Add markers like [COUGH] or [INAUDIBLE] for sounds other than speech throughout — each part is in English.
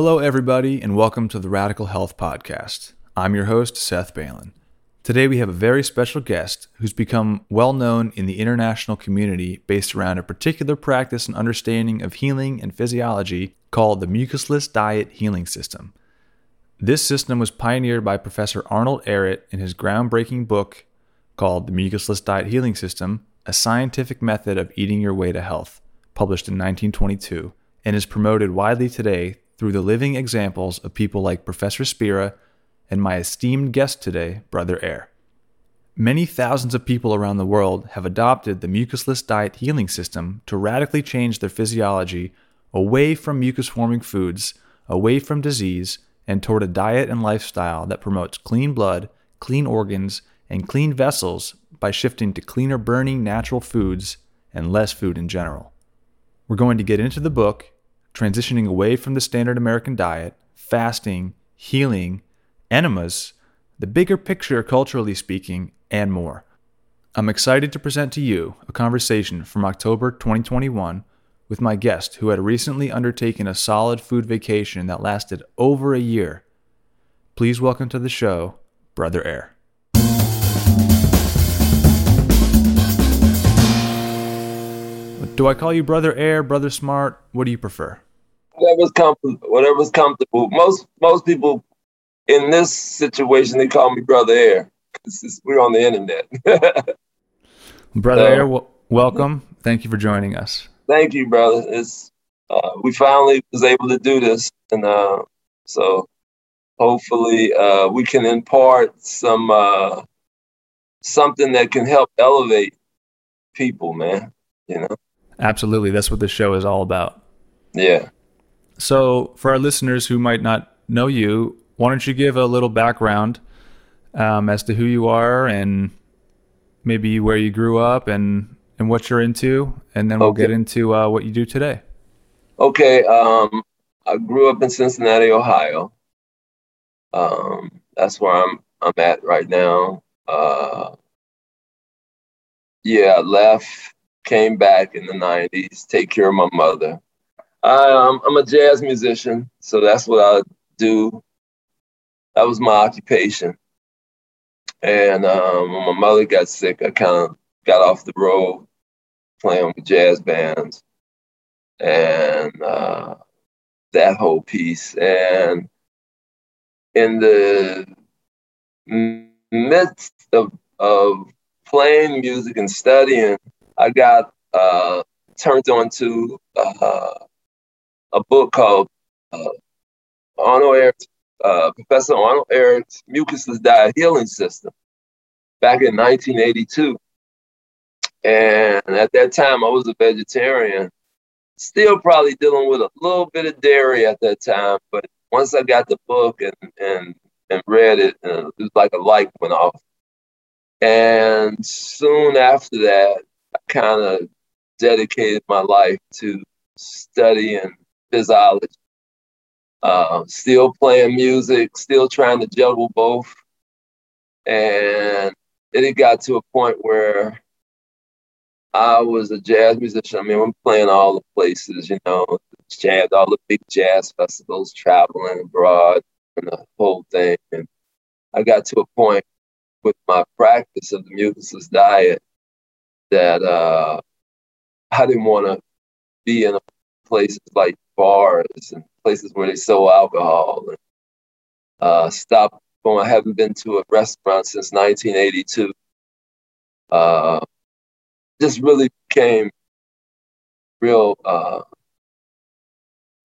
Hello, everybody, and welcome to the Radical Health Podcast. I'm your host, Seth Balin. Today, we have a very special guest who's become well known in the international community based around a particular practice and understanding of healing and physiology called the mucusless diet healing system. This system was pioneered by Professor Arnold Ehret in his groundbreaking book called The Mucusless Diet Healing System A Scientific Method of Eating Your Way to Health, published in 1922, and is promoted widely today through the living examples of people like Professor Spira and my esteemed guest today, Brother Air. Many thousands of people around the world have adopted the mucusless diet healing system to radically change their physiology away from mucus forming foods, away from disease, and toward a diet and lifestyle that promotes clean blood, clean organs, and clean vessels by shifting to cleaner burning natural foods and less food in general. We're going to get into the book transitioning away from the standard American diet, fasting, healing, enemas, the bigger picture culturally speaking, and more. I'm excited to present to you a conversation from October 2021 with my guest who had recently undertaken a solid food vacation that lasted over a year. Please welcome to the show, Brother Air. Do I call you Brother Air, Brother Smart? What do you prefer? Whatever's comfortable. Whatever's comfortable. Most most people in this situation they call me brother Air. because we're on the internet. [LAUGHS] brother so, Ehre, w- welcome. Thank you for joining us. Thank you, brother. It's uh, we finally was able to do this, and uh, so hopefully uh, we can impart some uh, something that can help elevate people, man. You know. Absolutely, that's what this show is all about. Yeah. So, for our listeners who might not know you, why don't you give a little background um, as to who you are and maybe where you grew up and and what you're into, and then we'll okay. get into uh, what you do today. Okay. Um, I grew up in Cincinnati, Ohio. Um, that's where I'm I'm at right now. Uh, yeah, I left, came back in the '90s, take care of my mother. I, um, I'm a jazz musician, so that's what I do. That was my occupation. And um, when my mother got sick, I kind of got off the road playing with jazz bands and uh, that whole piece. And in the midst of, of playing music and studying, I got uh, turned on to uh, a book called uh, Arnold Ehret's, uh, Professor Arnold Ehret's Mucusless Diet Healing System back in 1982. And at that time, I was a vegetarian, still probably dealing with a little bit of dairy at that time. But once I got the book and, and, and read it, uh, it was like a light went off. And soon after that, I kind of dedicated my life to studying physiology. Uh, still playing music, still trying to juggle both. And it got to a point where I was a jazz musician. I mean, I'm playing all the places, you know, jazz, all the big jazz festivals, traveling abroad, and the whole thing. And I got to a point with my practice of the mucusless diet that uh, I didn't want to be in places like bars and places where they sell alcohol. And, uh, stopped going. I haven't been to a restaurant since 1982. Uh, just really became real uh,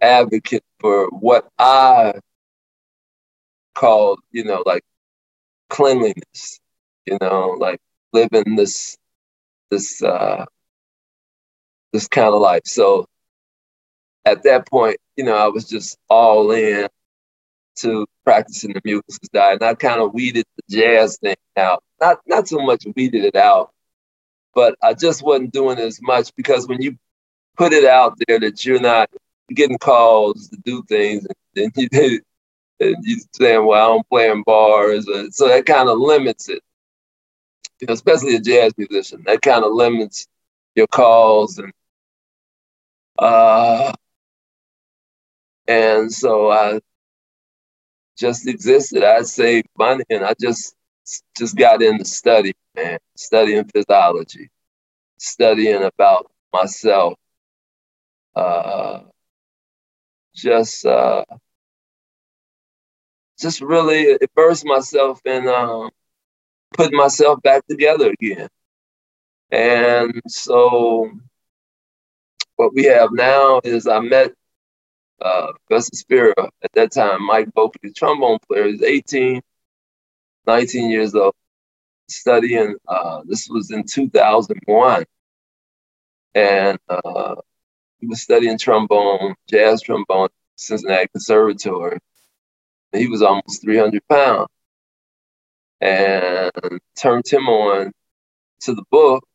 advocate for what I call, you know, like cleanliness. You know, like living this this uh, this kind of life. So at that point, you know, I was just all in to practicing the mucusless diet. And I kind of weeded the jazz thing out. Not not so much weeded it out, but I just wasn't doing as much because when you put it out there that you're not getting calls to do things and, and [LAUGHS] you and you saying, well, I'm playing bars. So that kind of limits it. You know, especially a jazz musician. That kind of limits your calls and uh and so I just existed. I saved money, and I just just got into study, man, studying physiology, studying about myself, uh, just uh, just really immerse myself in um, putting myself back together again. And so, what we have now is I met uh, Professor Spira at that time, Mike Bopi, the trombone player, is 18, 19 years old, studying. Uh, this was in 2001. And uh, he was studying trombone, jazz trombone, Cincinnati Conservatory. He was almost 300 pounds. And turned him on to the book.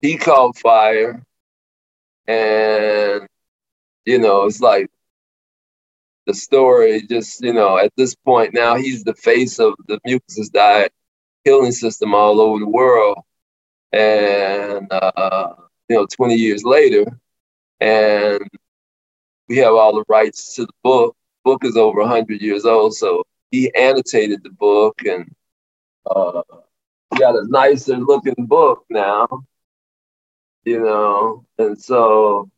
He caught fire. And, you know, it's like the story just, you know, at this point now he's the face of the mucusless diet healing system all over the world. And, uh, you know, 20 years later, and we have all the rights to the book. Book is over 100 years old, so he annotated the book, and uh, got a nicer looking book now, you know, and so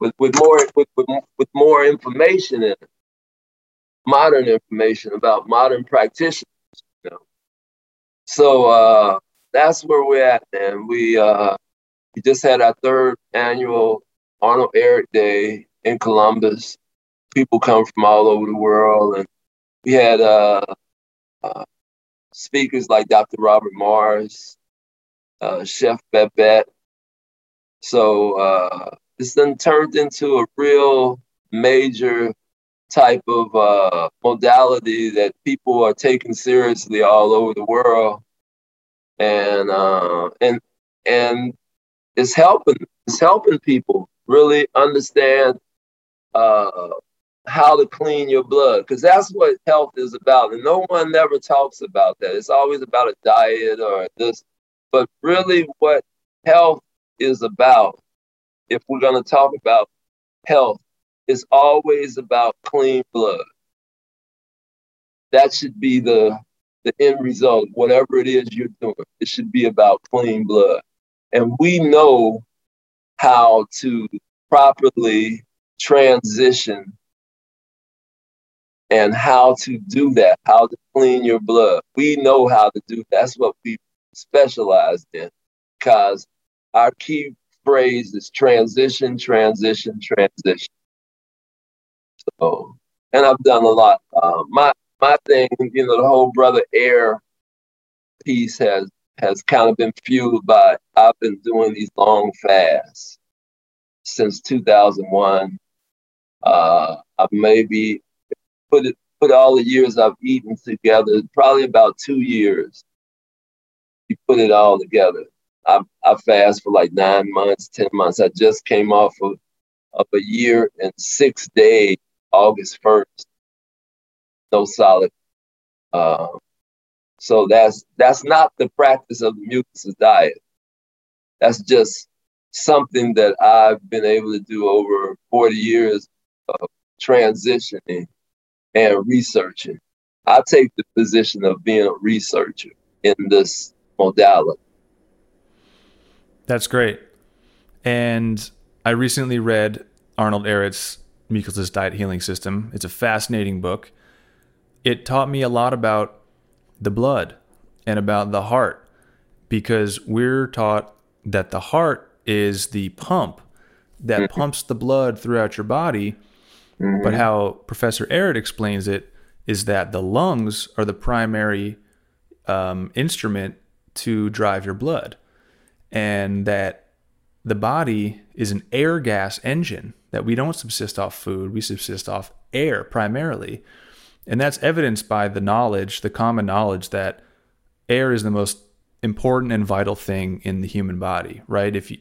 with, with more with, with, with more information in it, modern information about modern practitioners, you know. So uh, that's where we're at, and we uh, we just had our third annual Arnold Ehret Day in Columbus. People come from all over the world, and we had uh, uh, speakers like Dr. Robert Morse, uh, Chef Babette. So uh, it's then turned into a real major type of uh, modality that people are taking seriously all over the world, and uh, and and it's helping it's helping people really understand uh, how to clean your blood because that's what health is about and no one never talks about that. It's always about a diet or this but really what health is about if we're going to talk about health it's always about clean blood that should be the the end result whatever it is you're doing it should be about clean blood and we know how to properly transition and how to do that, how to clean your blood. We know how to do that. That's what we specialize in because our key phrase is transition, transition, transition. So, and I've done a lot. Uh, my my thing, you know, the whole brother air piece has has kind of been fueled by I've been doing these long fasts since 2001. Uh, I've maybe put it put all the years I've eaten together, probably about two years. You put it all together. I, I fast for like nine months, ten months. I just came off of, of a year and six days, August first. No solid um, so that's that's not the practice of the mucusless diet. That's just something that I've been able to do over 40 years of transitioning and researching. I take the position of being a researcher in this modality. That's great. And I recently read Arnold Ehret's Mucusless Diet Healing System. It's a fascinating book. It taught me a lot about the blood and about the heart because we're taught that the heart is the pump that mm-hmm. pumps the blood throughout your body. Mm-hmm. But how Professor Ehret explains it is that the lungs are the primary um, instrument to drive your blood, and that the body is an air gas engine, that we don't subsist off food, we subsist off air primarily. And that's evidenced by the knowledge, the common knowledge that air is the most important and vital thing in the human body, right? If you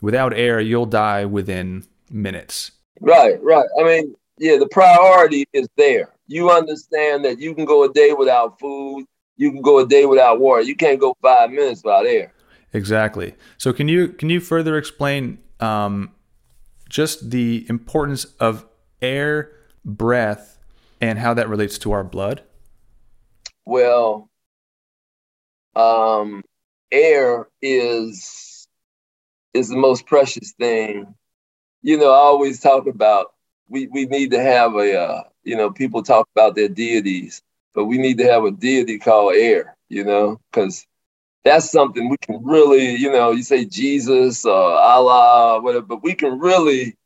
without air, you'll die within minutes. Right, right. I mean, yeah, the priority is there. You understand that you can go a day without food, you can go a day without water. You can't go five minutes without air. Exactly. So can you can you further explain um, just the importance of air, breath, and how that relates to our blood? Well, um, air is is the most precious thing. You know, I always talk about we we need to have a uh, you know people talk about their deities, but we need to have a deity called air. You know, because that's something we can really, you know, you say Jesus or Allah, whatever, but we can really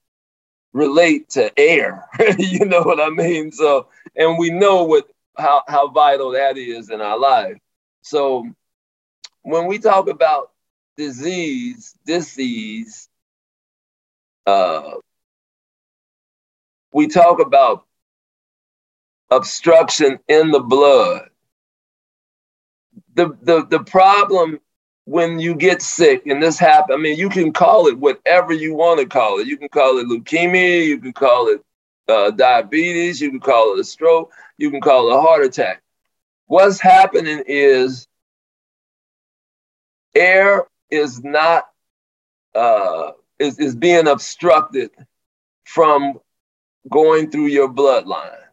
relate to air. [LAUGHS] you know what I mean? So, and we know what how how vital that is in our life. So, when we talk about disease, disease, uh, we talk about obstruction in the blood the the the problem when you get sick and this happen, I mean, you can call it whatever you want to call it. You can call it leukemia, you can call it uh, diabetes, you can call it a stroke, you can call it a heart attack. What's happening is air is not uh, is is being obstructed from going through your bloodline.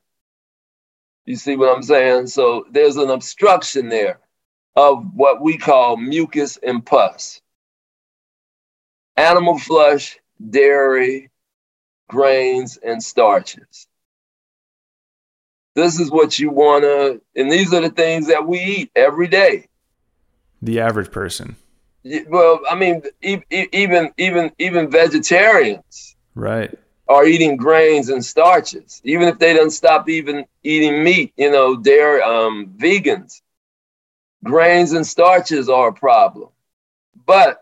You see what I'm saying? So there's an obstruction there of what we call mucus and pus. Animal flesh, dairy, grains, and starches. This is what you want to, and these are the things that we eat every day. The average person. Well, I mean, even even even vegetarians, right, are eating grains and starches. Even if they don't stop even eating meat, you know, they're um, vegans grains and starches are a problem. But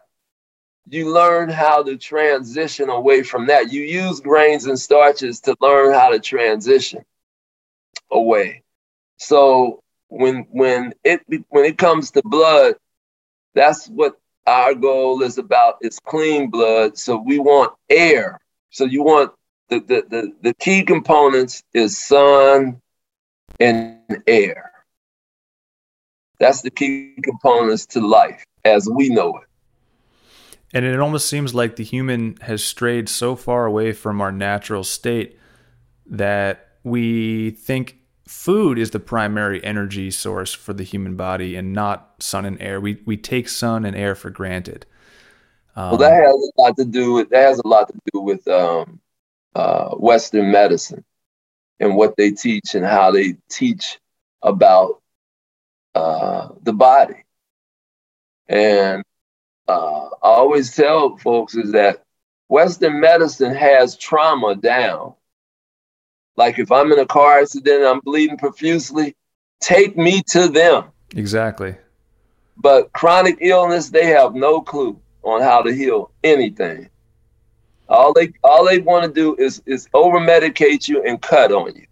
you learn how to transition away from that. You use grains and starches to learn how to transition away. So when when it when it comes to blood, that's what our goal is about is clean blood. So we want air. So you want the the the, the key components is sun and air. That's the key components to life as we know it. And it almost seems like the human has strayed so far away from our natural state that we think food is the primary energy source for the human body and not sun and air. We we take sun and air for granted. Um, well, that has a lot to do with that has a lot to do with um, uh, Western medicine and what they teach and how they teach about uh, the body. And uh, I always tell folks is that Western medicine has trauma down. Like if I'm in a car accident, and I'm bleeding profusely, take me to them. Exactly. But chronic illness, they have no clue on how to heal anything. All they all they want to do is is over medicate you and cut on you.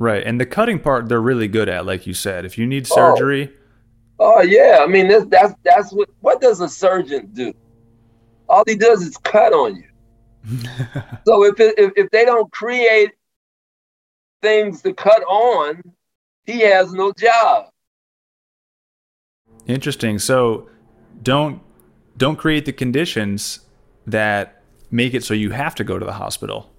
Right. And the cutting part they're really good at, like you said. If you need surgery. Oh, oh yeah. I mean that's that's that's what what does a surgeon do? All he does is cut on you. [LAUGHS] so if, it, if if they don't create things to cut on, he has no job. Interesting. So don't don't create the conditions that make it so you have to go to the hospital,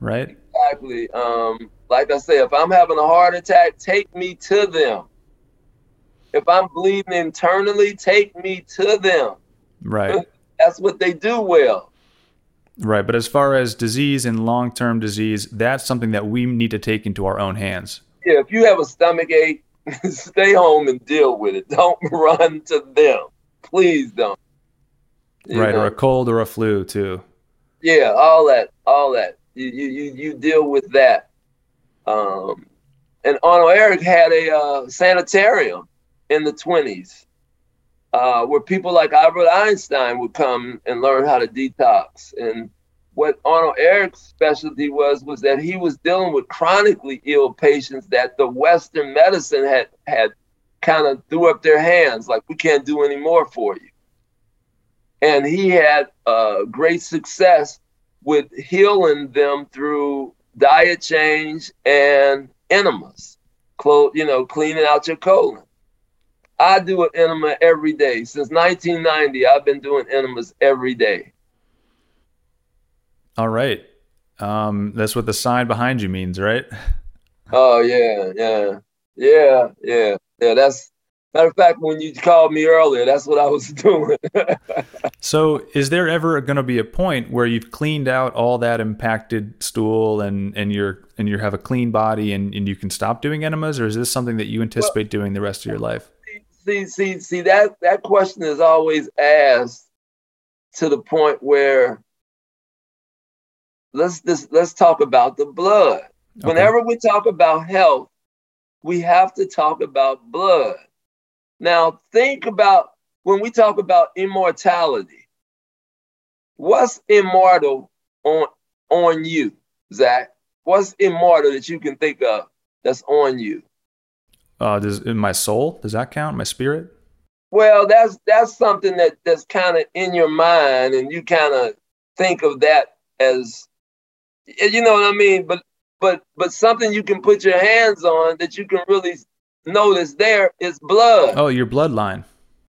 right? Exactly. Um, like I say, if I'm having a heart attack, take me to them. If I'm bleeding internally, take me to them. Right. That's what they do well. Right. But as far as disease and long term disease, that's something that we need to take into our own hands. Yeah. If you have a stomach ache, [LAUGHS] stay home and deal with it. Don't [LAUGHS] run to them. Please don't. You right. Know? Or a cold or a flu, too. Yeah. All that. All that. You, you, you deal with that. Um, and Arnold Ehret had a uh, sanitarium in the 20s uh, where people like Albert Einstein would come and learn how to detox. And what Arnold Ehret's specialty was was that he was dealing with chronically ill patients that the Western medicine had had kind of threw up their hands like we can't do any more for you. And he had uh, great success with healing them through diet change and enemas, close, you know, cleaning out your colon. I do an enema every day. Since 1990, I've been doing enemas every day. All right. Um, that's what the sign behind you means, right? Oh yeah, yeah, yeah, yeah, yeah. That's matter of fact. When you called me earlier, that's what I was [LAUGHS] doing. so, is there ever going to be a point where you've cleaned out all that impacted stool and and you're and you have a clean body and, and you can stop doing enemas, or is this something that you anticipate well, doing the rest of your life? See, see, see that that question is always asked to the point where let's just let's talk about the blood. Okay. Whenever we talk about health, we have to talk about blood. Now think about when we talk about immortality. What's immortal on on you, Zach? What's immortal that you can think of that's on you? Uh, does in my soul does that count? My spirit? Well, that's that's something that that's kind of in your mind, and you kind of think of that as you know what I mean? But but but something you can put your hands on that you can really notice there is blood. Oh, your bloodline.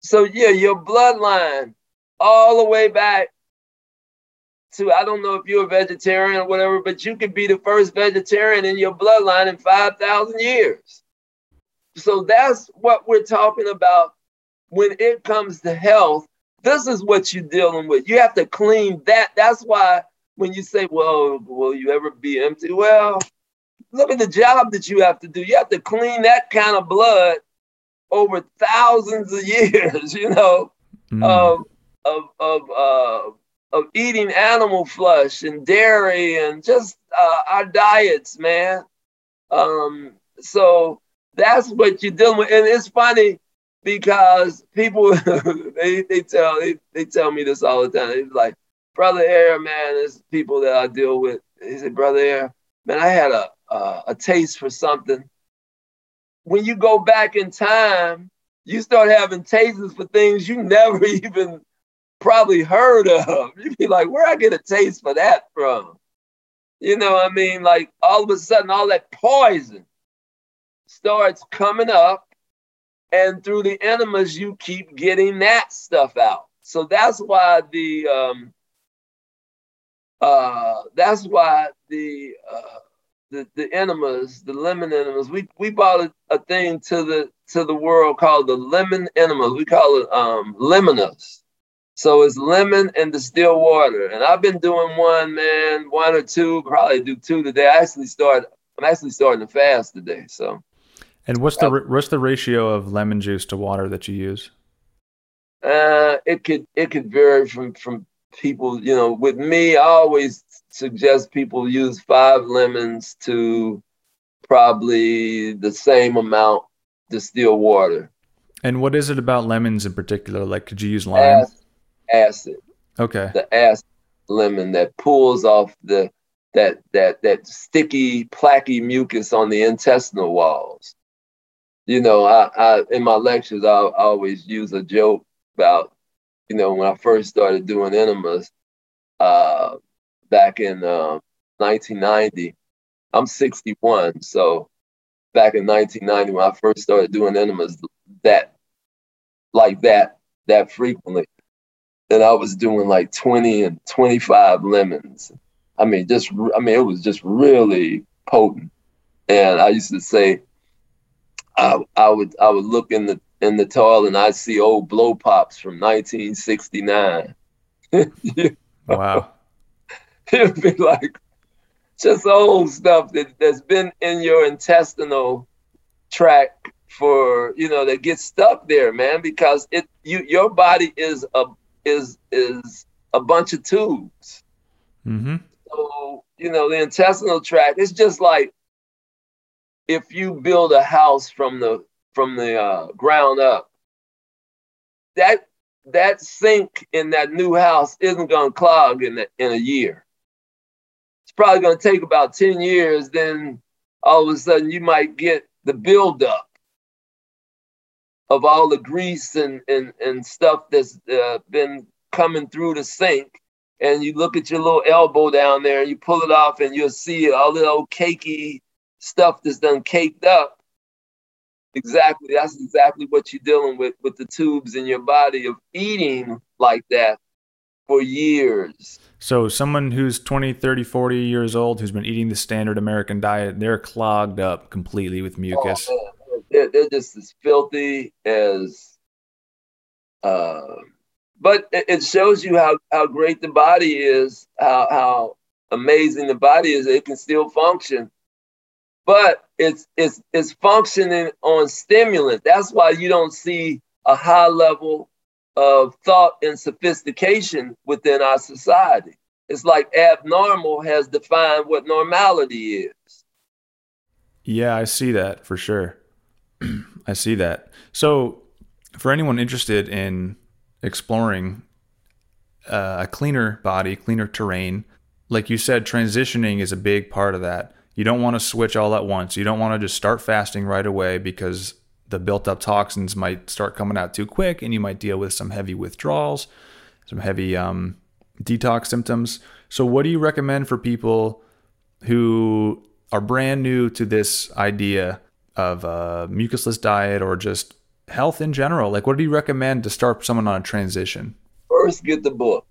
So yeah, your bloodline all the way back to I don't know if you're a vegetarian or whatever, but you could be the first vegetarian in your bloodline in 5,000 years. So that's what we're talking about when it comes to health. This is what you're dealing with. You have to clean that. That's why when you say, well, will you ever be empty? Well, look at the job that you have to do. You have to clean that kind of blood over thousands of [LAUGHS] years, you know, mm. of, of, of, uh, of eating animal flesh and dairy and just uh, our diets, man. Um, so that's what you're dealing with. And it's funny because people, [LAUGHS] they, they, tell, they, they tell me this all the time. It's like, Brother Air, man, there's people that I deal with. He said, Brother Air, man, I had a, uh, a taste for something. When you go back in time, you start having tastes for things you [LAUGHS] never even probably heard of. [LAUGHS] You'd be like, where I get a taste for that from? You know I mean? Like all of a sudden, all that poison starts coming up, and through the enemas, you keep getting that stuff out. So that's why the um, uh, that's why the uh, the the enemas, the lemon enemas, we we bought a, a, thing to the to the world called the lemon enemas. We call it um lemonus. So it's lemon and distilled water. And I've been doing one, man, one or two, probably do two today. I actually start I'm actually starting to fast today. So And what's the uh, what's the ratio of lemon juice to water that you use? Uh it could it could vary from from people, you know, with me, I always suggest people use five lemons to probably the same amount distilled water. And what is it about lemons in particular? Like, could you use lime? Acid. acid. Okay. The acid lemon that pulls off the that that that sticky, plaquey mucus on the intestinal walls. You know, I, I in my lectures I, I always use a joke about you know, when I first started doing enemas uh, back in uh, 1990, I'm 61. So back in 1990, when I first started doing enemas that like that, that frequently, and I was doing like 20 and 25 lemons. I mean, just, I mean, it was just really potent. And I used to say, I, I would, I would look in the in the toilet and I see old blow pops from 1969. [LAUGHS] wow. [LAUGHS] It'd be like just old stuff that, that's been in your intestinal tract for you know that gets stuck there, man, because it you your body is a is is a bunch of tubes. Mm-hmm. So you know the intestinal tract. It's just like if you build a house from the from the uh, ground up. That that sink in that new house isn't going to clog in the, in a year. It's probably going to take about ten years. Then all of a sudden you might get the buildup of all the grease and and, and stuff that's uh, been coming through the sink. And you look at your little elbow down there, and you pull it off, and you'll see all the old cakey stuff that's done caked up Exactly. That's exactly what you're dealing with with the tubes in your body of eating like that for years. So someone who's 20, 30, 40 years old who's been eating the standard American diet, they're clogged up completely with mucus. Oh, they're, they're, just as filthy as uh, but it shows you how, how great the body is, how, how amazing the body is. It can still function, but it's, it's, it's functioning on stimulant. That's why you don't see a high level of thought and sophistication within our society. It's like abnormal has defined what normality is. Yeah, I see that for sure. [CLEARS THROAT] I see that. So, for anyone interested in exploring uh, a cleaner body, cleaner terrain, like you said, transitioning is a big part of that. You don't want to switch all at once. You don't want to just start fasting right away because the built up toxins might start coming out too quick and you might deal with some heavy withdrawals, some heavy um, detox symptoms. So, what do you recommend for people who are brand new to this idea of a mucusless diet or just health in general? Like, what do you recommend to start someone on a transition? First, get the book.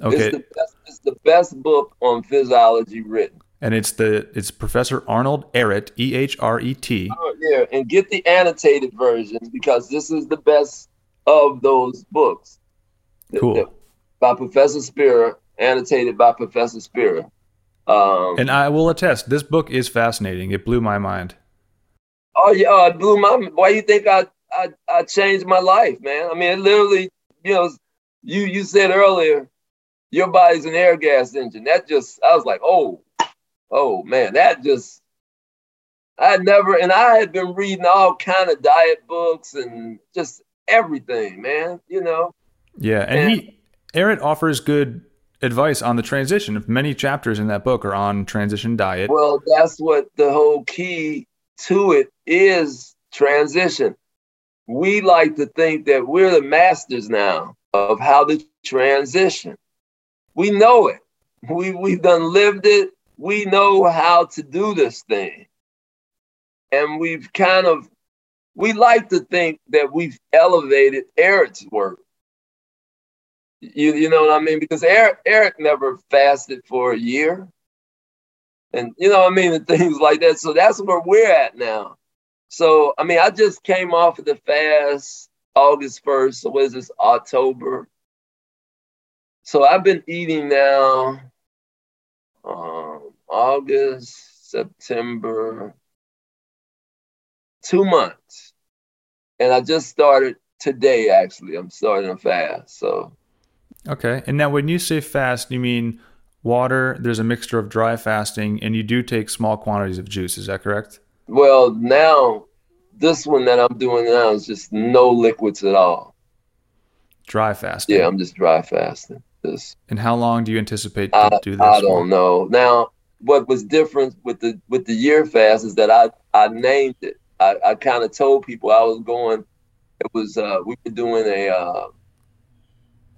Okay. It's the best, it's the best book on physiology written and it's the it's Professor Arnold Ehret, E H R E T. Oh, yeah, and get the annotated versions because this is the best of those books. Cool. The, the, by Professor Spira, annotated by Professor Spira. Um, and I will attest, this book is fascinating. It blew my mind. Oh yeah, it blew my. Why do you think I, I I changed my life, man? I mean, it literally, you know, you you said earlier, your body's an air gas engine. That just, I was like, oh, oh man, that just I never and I had been reading all kind of diet books and just everything, man. You know. Yeah, and, and he Ehret offers good advice on the transition. If many chapters in that book are on transition diet. Well, that's what the whole key to it is transition. We like to think that we're the masters now of how to transition. We know it. We we've done lived it we know how to do this thing. And we've kind of, we like to think that we've elevated Ehret's work. You, you know what I mean? Because Eric, Ehret never fasted for a year. And you know what I mean? [LAUGHS] And things like that. So that's where we're at now. So, I mean, I just came off of the fast August 1st. So, what is this, October? So, I've been eating now um, August, September, two months. And I just started today, actually. I'm starting a fast. So, okay. And now, when you say fast, you mean water, there's a mixture of dry fasting, and you do take small quantities of juice. Is that correct? Well, now, this one that I'm doing now is just no liquids at all. Dry fasting? Yeah, I'm just dry fasting this. And how long do you anticipate to I, do this? I don't know. Now, what was different with the with the year fast is that I I named it. I, I kind of told people I was going. It was uh, we were doing a uh,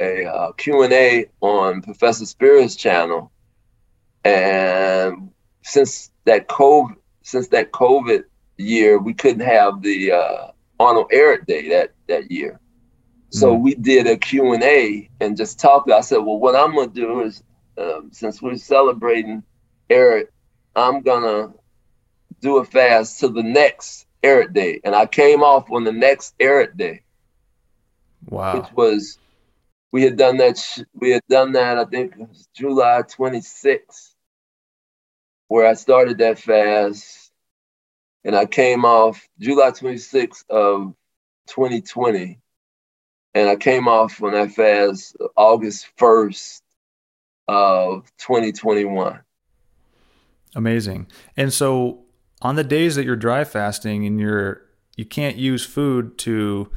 a uh, Q and A on Professor Spira's channel, and since that COVID since that COVID year, we couldn't have the uh, Arnold Ehret Day that that year. So mm-hmm. we did a Q&A and just talked. I said, well, what I'm going to do is, um, since we're celebrating Ehret, I'm to do a fast to the next Ehret Day. And I came off on the next Ehret Day. Wow. Which was, we had done that, sh- we had done that, I think it was July 26th, where I started that fast. And I came off July 26th of 2020 and I came off on that fast August 1st of 2021. Amazing. And so on the days that you're dry fasting and you're you can't use food to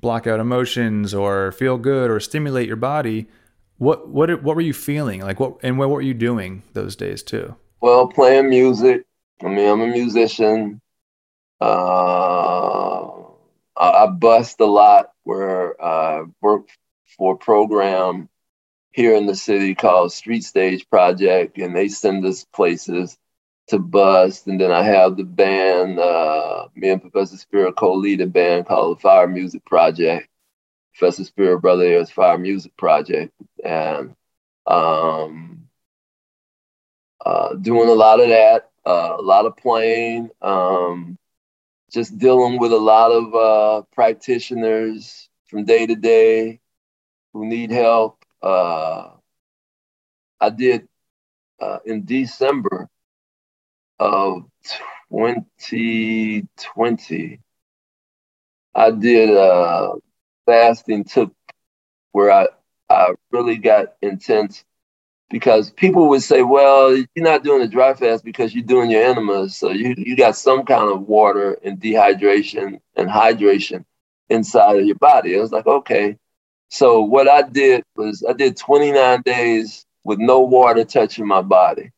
block out emotions or feel good or stimulate your body, what what what were you feeling? Like what and what were you doing those days too? Well, playing music. I mean, I'm a musician. Uh, I bust a lot where I work for a program here in the city called Street Stage Project, and they send us places to bust. And then I have the band, uh, me and Professor Spira co-lead a band called the Fire Music Project. Professor Spira Brother Air's Fire Music Project, and um, uh, doing a lot of that, uh, a lot of playing, um, just dealing with a lot of uh, practitioners from day to day who need help. Uh, I did uh, in December of 2020. I did uh, fasting took where I I really got intense because people would say, well, you're not doing a dry fast because you're doing your enemas. So you, you got some kind of water and dehydration and hydration inside of your body. I was like, okay. So what I did was I did 29 days with no water touching my body.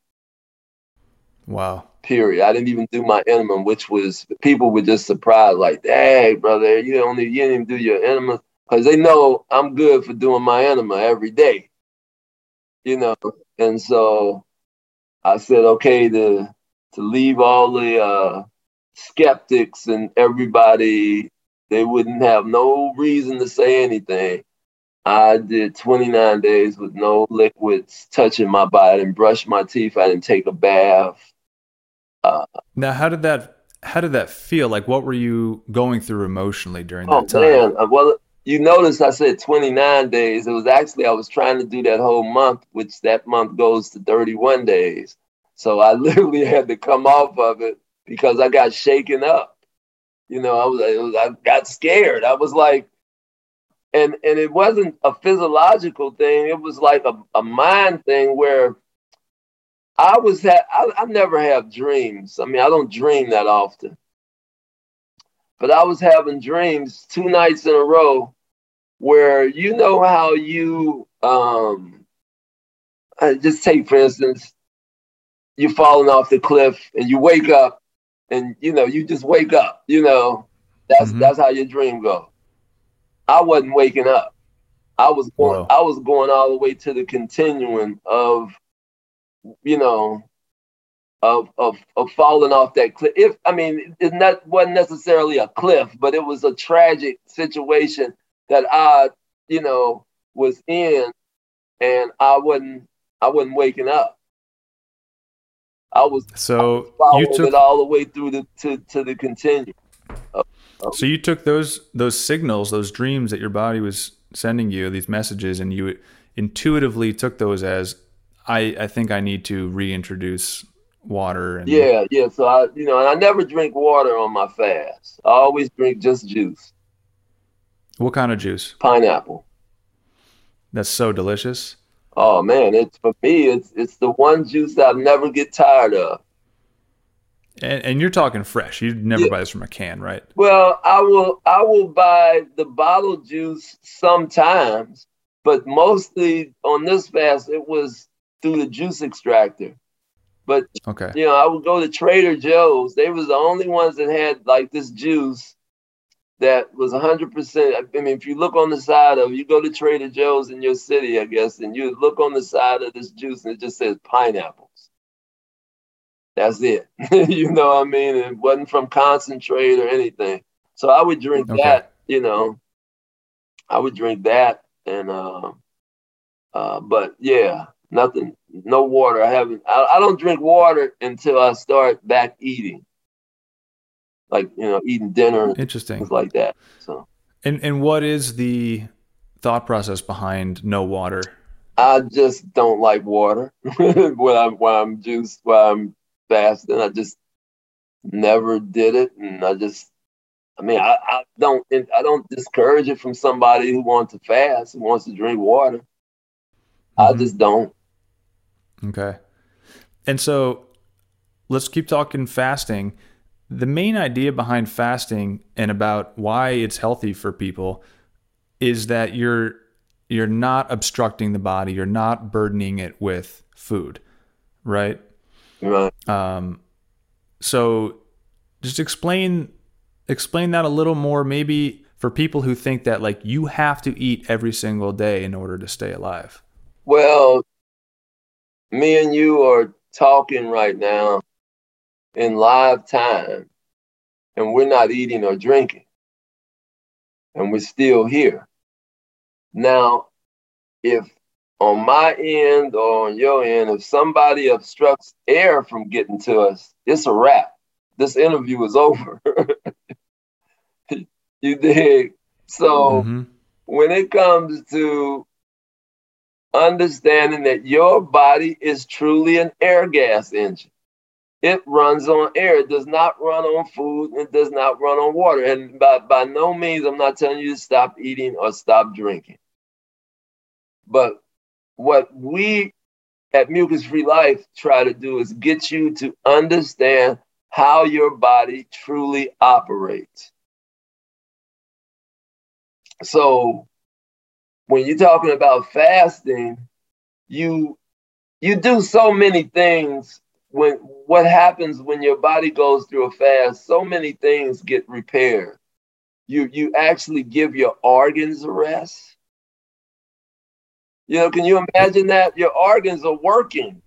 Wow. Period. I didn't even do my enema, which was people were just surprised, like, hey, brother, you only you didn't even do your enema. Because they know I'm good for doing my enema every day you know. And so I said, okay, to to leave all the uh, skeptics and everybody, they wouldn't have no reason to say anything. I did 29 days with no liquids touching my body. I didn't brush my teeth. I didn't take a bath. Uh, now, how did that? How did that feel? Like, what were you going through emotionally during that oh, time? Man, uh, well, you notice I said 29 days. It was actually, I was trying to do that whole month, which that month goes to 31 days. So I [LAUGHS] literally had to come off of it because I got shaken up. You know, I was, was I got scared. I was like, and and it wasn't a physiological thing. It was like a, a mind thing where I was ha- I, I never have dreams. I mean, I don't dream that often. But I was having dreams two nights in a row where you know how you um just take for instance you're falling off the cliff and you wake up and you know you just wake up you know that's mm-hmm. that's how your dream goes i wasn't waking up i was going Whoa. i was going all the way to the continuum of you know of of of falling off that cliff. If I mean, it not wasn't necessarily a cliff, but it was a tragic situation that I, you know, was in, and I wasn't I wasn't waking up. I was so I was you took it all the way through the to to the continuum. Oh, oh. so you took those those signals, those dreams that your body was sending you, these messages, and you intuitively took those as I I think I need to reintroduce water. And... Yeah, yeah. So I, you know, and I never drink water on my fast. I always drink just juice. What kind of juice? Pineapple. That's so delicious. Oh man, it's for me. It's it's the one juice that I never get tired of. And, and you're talking fresh. You never yeah. buy this from a can, right? Well, I will. I will buy the bottled juice sometimes, but mostly on this fast, it was through the juice extractor. But okay, you know, I would go to Trader Joe's. They was the only ones that had like this juice that was 100%. I mean, if you look on the side of, you go to Trader Joe's in your city, I guess, and you look on the side of this juice and it just says pineapples. That's it. [LAUGHS] you know what I mean? It wasn't from concentrate or anything. So I would drink okay. that, you know, I would drink that. And, uh, uh, but yeah, nothing, no water. I haven't. I, I don't drink water until I start back eating, like you know, eating dinner. Interesting, things like that. So, and and what is the thought process behind no water? I just don't like water [LAUGHS] when I'm when I'm juiced when I'm fasting. I just never did it, and I just. I mean, I, I don't I don't discourage it from somebody who wants to fast, who wants to drink water. Mm-hmm. I just don't. Okay. And so let's keep talking fasting. The main idea behind fasting and about why it's healthy for people is that you're you're not obstructing the body, you're not burdening it with food, right? Right. Um so just explain explain that a little more maybe for people who think that like you have to eat every single day in order to stay alive. Well, me and you are talking right now in live time, and we're not eating or drinking, and we're still here. Now, if on my end or on your end, if somebody obstructs air from getting to us, it's a wrap. This interview is over. [LAUGHS] you dig? So mm-hmm. when it comes to understanding that your body is truly an air gas engine. It runs on air. It does not run on food. It does not run on water. And by, by no means, I'm not telling you to stop eating or stop drinking. But what we at Mucus Free Life try to do is get you to understand how your body truly operates. So when you're talking about fasting, you you do so many things when what happens when your body goes through a fast, so many things get repaired. You you actually give your organs a rest. You know, can you imagine that? Your organs are working.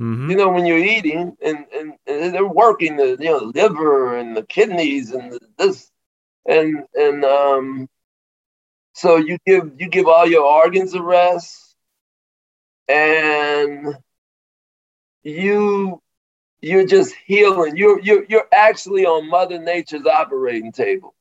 Mm-hmm. You know, when you're eating and, and, and, they're working the you know liver and the kidneys and the, this and and um so you give you give all your organs a rest, and you you're just healing. You're you're you're actually on Mother Nature's operating table.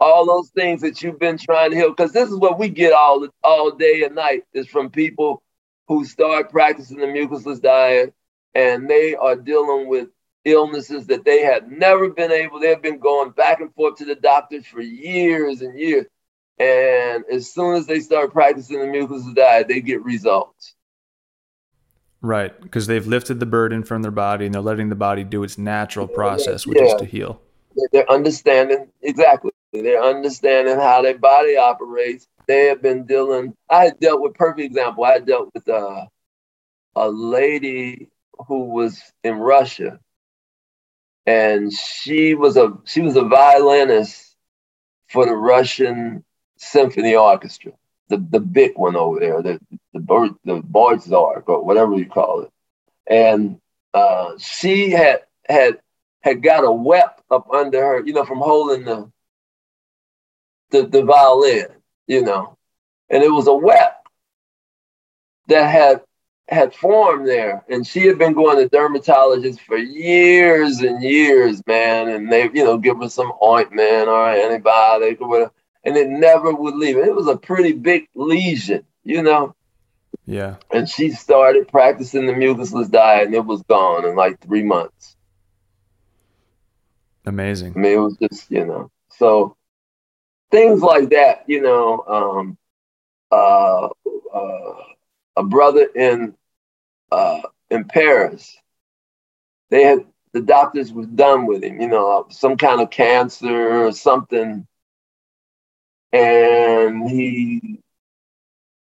All those things that you've been trying to heal, because this is what we get all all day and night is from people who start practicing the mucusless diet and they are dealing with illnesses that they have never been able, they've been going back and forth to the doctors for years and years. And as soon as they start practicing the mucusless diet, they get results. Right, because they've lifted the burden from their body and they're letting the body do its natural process, which yeah. is to heal. They're understanding exactly. They're understanding how their body operates. They have been dealing. I had dealt with perfect example. I dealt with uh, a lady who was in Russia, and she was a she was a violinist for the Russian symphony orchestra, the the big one over there, the the bird the Bordzark or whatever you call it, and uh, she had had had got a wep up under her, you know, from holding the the, the violin, you know, and it was a wep that had had formed there, and she had been going to dermatologists for years and years, man. And they, you know, give her some ointment or antibiotic or whatever, and it never would leave. It was a pretty big lesion, you know. Yeah. And she started practicing the mucusless diet, and it was gone in like three months. Amazing. I mean, it was just, you know, so things like that, you know. Um, uh, uh, a brother in uh, in Paris. They had the doctors was done with him, you know, some kind of cancer or something, and he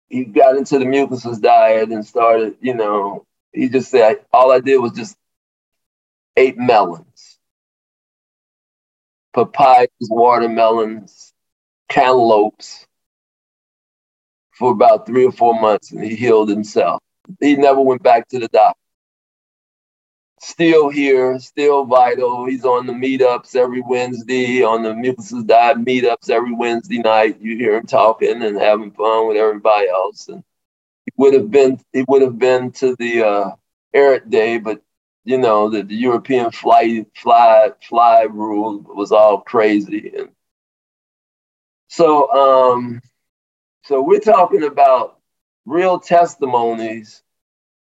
he got into the mucusless diet and started, you know, he just said all I did was just ate melons, papayas, watermelons, cantaloupes, for about three or four months and he healed himself. He never went back to the doctor. Still here, still vital. He's on the meetups every Wednesday, on the Mucusless Diet meetups every Wednesday night. You hear him talking and having fun with everybody else. And he would have been he would have been to the uh, Ehret Day, but you know the, the European fly fly fly rule was all crazy and so um so we're talking about real testimonies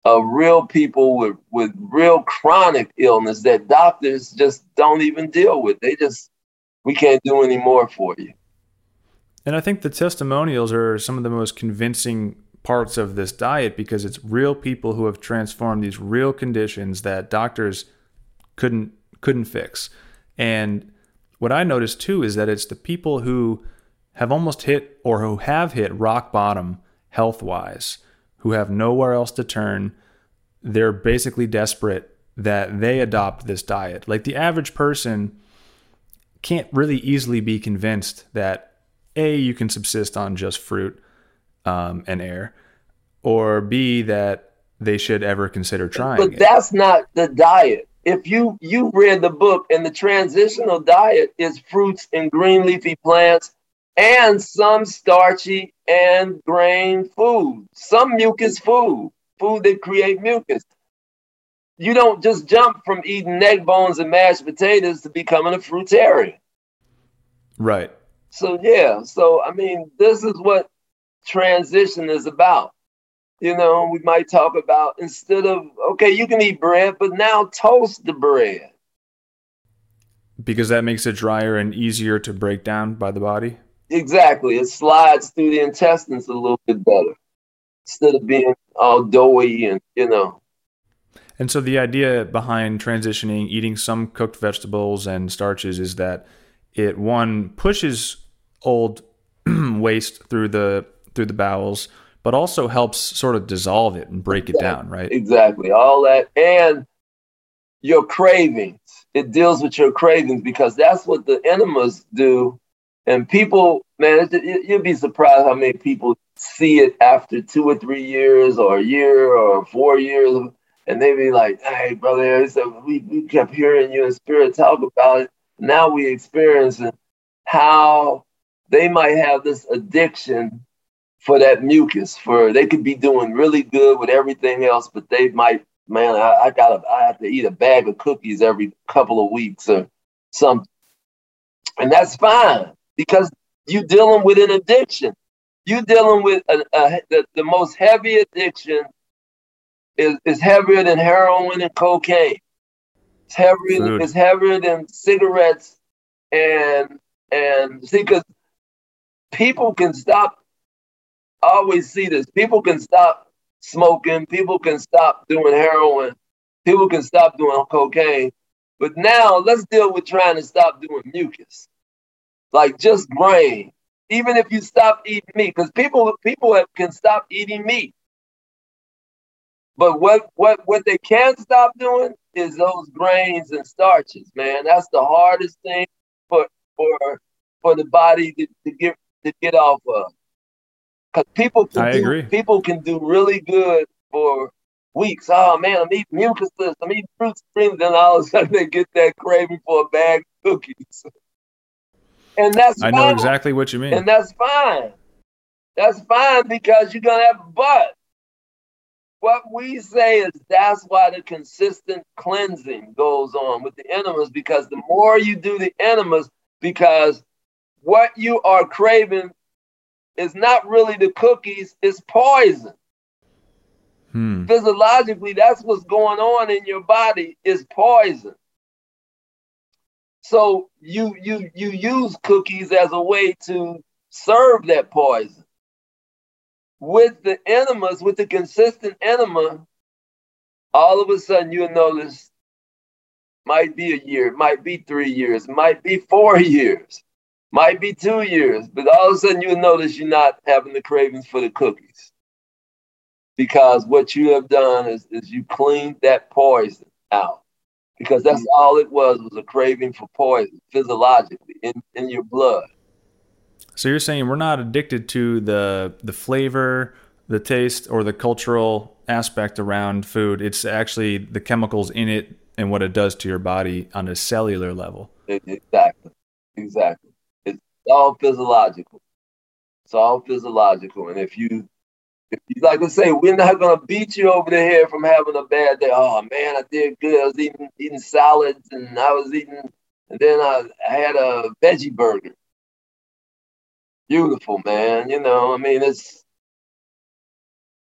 of real people with, with real chronic illness that doctors just don't even deal with. They just, we can't do any more for you. And I think the testimonials are some of the most convincing parts of this diet because it's real people who have transformed these real conditions that doctors couldn't couldn't fix. And what I noticed too is that it's the people who have almost hit or who have hit rock bottom health wise, who have nowhere else to turn. They're basically desperate that they adopt this diet. Like the average person can't really easily be convinced that A, you can subsist on just fruit um, and air, or B, that they should ever consider trying but it. that's not the diet if you you read the book and the transitional diet is fruits and green leafy plants and some starchy and grain food, some mucus food, food that create mucus. You don't just jump from eating neck bones and mashed potatoes to becoming a fruitarian. Right. So yeah, so I mean, this is what transition is about. You know, we might talk about instead of okay, you can eat bread, but now toast the bread. Because that makes it drier and easier to break down by the body? Exactly. It slides through the intestines a little bit better instead of being all doughy and, you know. And so the idea behind transitioning, eating some cooked vegetables and starches is that it one pushes old [CLEARS THROAT] waste through the through the bowels, but also helps sort of dissolve it and break exactly. it down, right? Exactly. All that and your cravings. It deals with your cravings because that's what the enemas do. And people, man, you'd be surprised how many people see it after two or three years or a year or four years. And they be like, hey, brother, we, we kept hearing you in Spira talk about it. Now we experiencing how they might have this addiction for that mucus. For they could be doing really good with everything else, but they might man, I, I gotta, I have to eat a bag of cookies every couple of weeks or something. And that's fine because you're dealing with an addiction. You're dealing with a, a, the, the most heavy addiction is, is heavier than heroin and cocaine. It's heavier, it's heavier than cigarettes and and see because people can stop. I always see this. People can stop smoking, people can stop doing heroin, people can stop doing cocaine. But now let's deal with trying to stop doing mucus, like just grain. Even if you stop eating meat, because people people have, can stop eating meat, but what what what they can't stop doing is those grains and starches, man. That's the hardest thing for for for the body to, to get to get off of. Because people can I do, agree. people can do really good for weeks. Oh man, I'm eating mucusless, I'm eating fruit springs, then all of a sudden they get that craving for a bag of cookies. [LAUGHS] And that's I fine. know exactly what you mean. And that's fine. That's fine because you're gonna have but what we say is that's why the consistent cleansing goes on with the enemas because the more you do the enemas, because what you are craving is not really the cookies, it's poison. Hmm. Physiologically, that's what's going on in your body is poison. So you you you use cookies as a way to serve that poison. With the enemas, with the consistent enema, all of a sudden you'll notice might be a year, might be three years, might be four [LAUGHS] years. Might be two years, but all of a sudden you'll notice you're not having the cravings for the cookies. Because what you have done is, is you cleaned that poison out. Because that's all it was, was a craving for poison physiologically in, in your blood. So you're saying we're not addicted to the the flavor, the taste, or the cultural aspect around food. It's actually the chemicals in it and what it does to your body on a cellular level. Exactly. Exactly It's all physiological. It's all physiological. And if you like I say, we're not gonna beat you over the head from having a bad day. Oh man, I did good. I was eating eating salads and I was eating, and then I, I had a veggie burger. Beautiful, man. You know, I mean, it's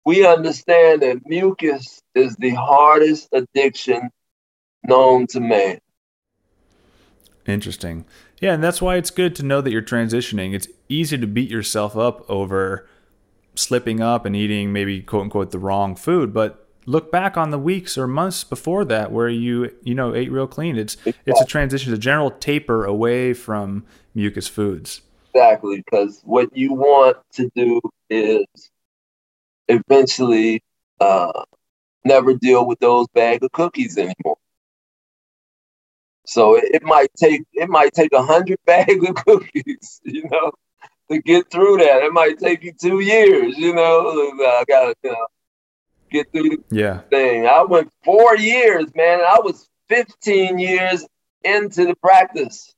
we understand that mucus is the hardest addiction known to man. Interesting. Yeah, and that's why it's good to know that you're transitioning. It's easy to beat yourself up over slipping up and eating maybe quote unquote the wrong food, but look back on the weeks or months before that where you you know ate real clean. It's it's a transition, a general taper away from mucus foods. Exactly, because what you want to do is eventually uh, never deal with those bag of cookies anymore. So it, might take it might take a hundred [LAUGHS] bags of cookies, you know, to get through that. It might take you two years, you know. I gotta you know, get through the yeah. thing. I went four years, man. I was 15 years into the practice.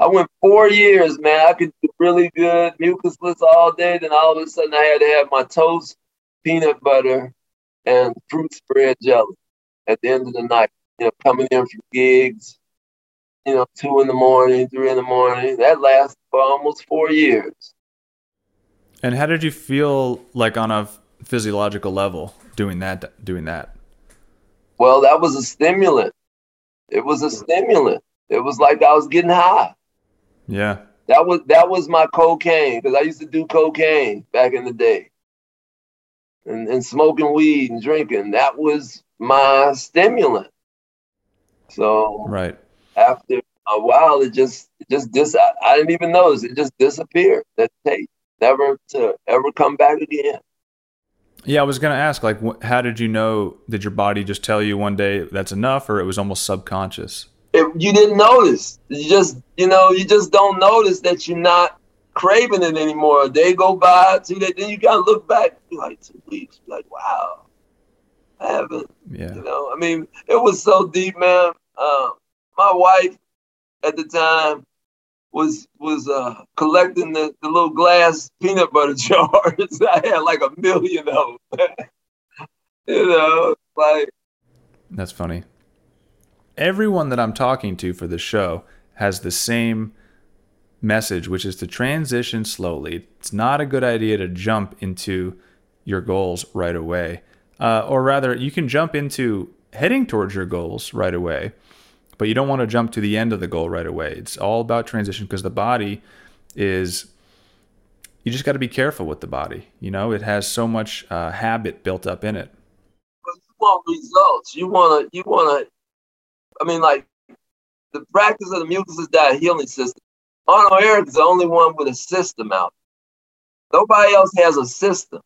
I went four years, man. I could do really good mucusless all day. Then all of a sudden, I had to have my toast, peanut butter, and fruit spread jelly at the end of the night. You know, coming in from gigs, you know, two in the morning, three in the morning. That lasted for almost four years. And how did you feel like on a physiological level doing that? Doing that? Well, that was a stimulant. It was a stimulant. It was like I was getting high. Yeah. That was that was my cocaine because I used to do cocaine back in the day. And, and smoking weed and drinking. That was my stimulant. So right after a while, it just it just dis. I, I didn't even notice it just disappeared. That tape never to ever come back again. Yeah, I was gonna ask, like, wh- how did you know? Did your body just tell you one day that's enough, or it was almost subconscious? It, you didn't notice. You just, you know, you just don't notice that you're not craving it anymore. A day go by, two days, then you gotta look back, like two weeks, like, wow, I haven't. Yeah. You know, I mean, it was so deep, man. Uh, my wife at the time was was uh, collecting the, the little glass peanut butter [LAUGHS] jars. I had like a million of them. [LAUGHS] you know, like That's funny. Everyone that I'm talking to for the show has the same message, which is to transition slowly. It's not a good idea to jump into your goals right away. Uh, or rather, you can jump into heading towards your goals right away, but you don't want to jump to the end of the goal right away. It's all about transition because the body is you just got to be careful with the body. You know, it has so much uh, habit built up in it. You want results. You want to. You want to. I mean, like the practice of the mucus diet healing system. Arnold Ehret is the only one with a system out. Nobody else has a system.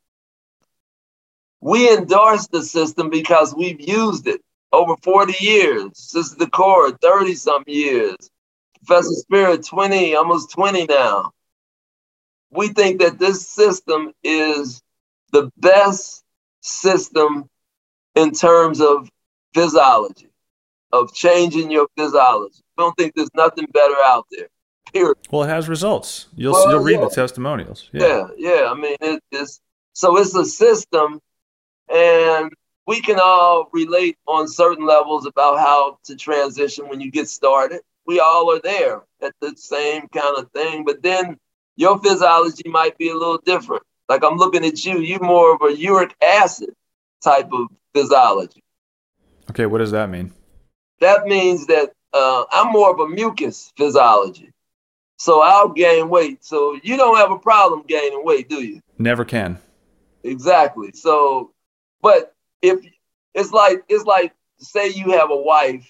We endorse the system because we've used it over 40 years. Sister Decor, 30 some years. Professor Spira, 20, almost 20 now. We think that this system is the best system in terms of physiology, of changing your physiology. We don't think there's nothing better out there. Period. Well, it has results. You'll Well, you'll read yeah. the testimonials. Yeah, yeah. I mean, it, it's so it's a system, and we can all relate on certain levels about how to transition when you get started. We all are there at the same kind of thing, but then your physiology might be a little different. Like I'm looking at you, you're more of a uric acid type of physiology. Okay, what does that mean? That means that uh, I'm more of a mucus physiology. So I'll gain weight. So you don't have a problem gaining weight, do you? Never can. Exactly. So, but if it's like it's like say you have a wife